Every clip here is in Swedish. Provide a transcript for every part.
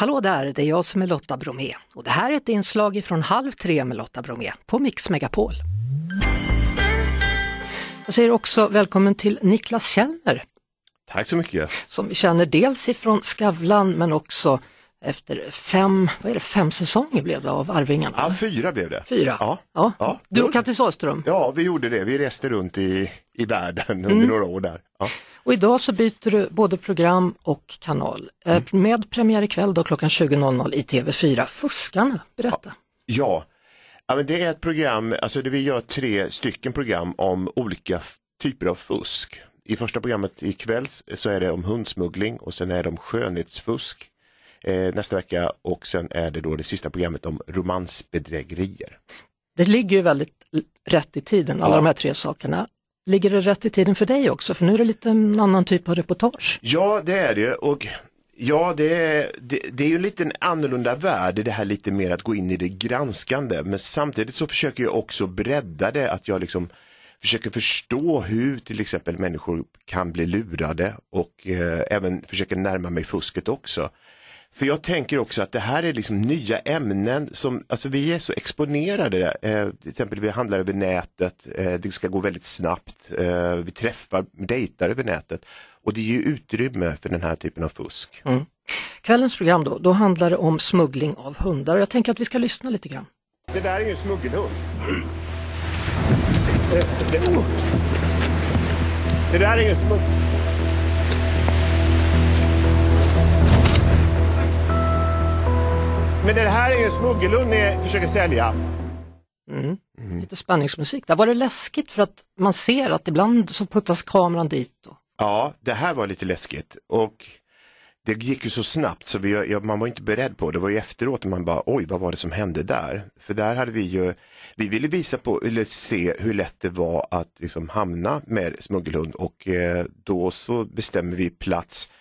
Hallå där, det är jag som är Lotta Bromé och det här är ett inslag från Halv tre med Lotta Bromé på Mix Megapol. Jag säger också välkommen till Niklas Källner Tack så mycket. som vi känner dels ifrån Skavlan men också efter fem, vad är det, fem säsonger blev det av Arvingarna? Ja, fyra blev det. Fyra? Ja. ja. Ja. Du och Kattis Sahlström. Ja, vi gjorde det. Vi reste runt i, i världen under Mm. några år där. Ja. Och idag så byter du både program och kanal. Eh, Med premiär ikväll då klockan 20.00 i TV4. Fuskarna, berätta. Ja. ja, men det är ett program, alltså det vi gör tre stycken program om olika typer av fusk. I första programmet ikväll så är det om hundsmuggling och sen är det om skönhetsfusk eh, nästa vecka och sen är det då det sista programmet om romansbedrägerier. Det ligger ju väldigt rätt i tiden, alla Ja. de här tre sakerna. Ligger det rätt i tiden för dig också? För nu är det lite en annan typ av reportage. Ja, det är det och ja, det är, det, det är ju lite en annorlunda värld, det här lite mer att gå in i det granskande. Men samtidigt så försöker jag också bredda det, att jag liksom försöker förstå hur till exempel människor kan bli lurade och eh, även försöker närma mig fusket också. För jag tänker också att det här är liksom nya ämnen som, alltså vi är så exponerade. Eh, till exempel vi handlar över nätet, eh, det ska gå väldigt snabbt, eh, vi träffar, dejtar över nätet. Och det ger ju utrymme för den här typen av fusk. Kvällens program då, då handlar det om smuggling av hundar. Jag tänker att vi ska lyssna lite grann. Det där är ju en smuggelhund. Det där är ju en smugg... Men det här är ju en smuggelhund ni försöker sälja. Lite spänningsmusik. Där var det läskigt för att man ser att ibland så puttas kameran dit. Och... Ja, det här var lite läskigt och det gick ju så snabbt så vi, ja, man var inte beredd på det. Det var ju efteråt man bara, oj, vad var det som hände där? För där hade vi ju, vi ville visa på, eller se hur lätt det var att liksom hamna med smuggelhund och eh, då så bestämmer vi plats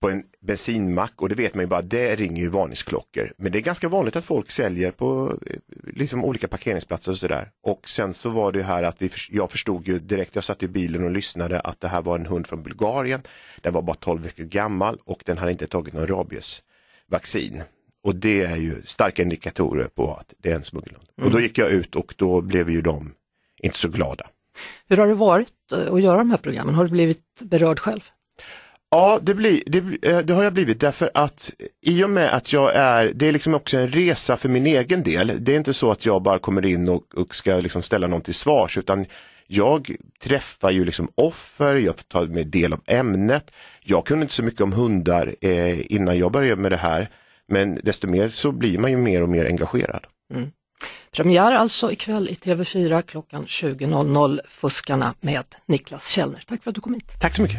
på en bensinmack och det vet man ju bara, det ringer ju varningsklockor. Men det är ganska vanligt att folk säljer på eh, liksom olika parkeringsplatser och sådär. Och sen så var det här att vi, jag förstod ju direkt, jag satt i bilen och lyssnade att det här var en hund från Bulgarien. Den var bara 12 veckor gammal och den hade inte tagit någon rabiesvaccin. Och det är ju starka indikatorer på att det är en smuggelhund. Och då gick jag ut och då blev ju de inte så glada. Hur har det varit eh, att göra de här programmen? Har du blivit berörd själv? Ja, det, blir, det, eh, det har jag blivit därför att i och med att jag är, det är liksom också en resa för min egen del. Det är inte så att jag bara kommer in och, och ska liksom ställa någon till svars utan jag träffar ju liksom offer, jag får ta mig del av ämnet. Jag kunde inte så mycket om hundar eh, innan jag började med det här men desto mer så blir man ju mer och mer engagerad. Premiär alltså ikväll i TV4 klockan 20.00 Fuskarna med Niklas Källner. Tack för att du kom hit. Tack så mycket.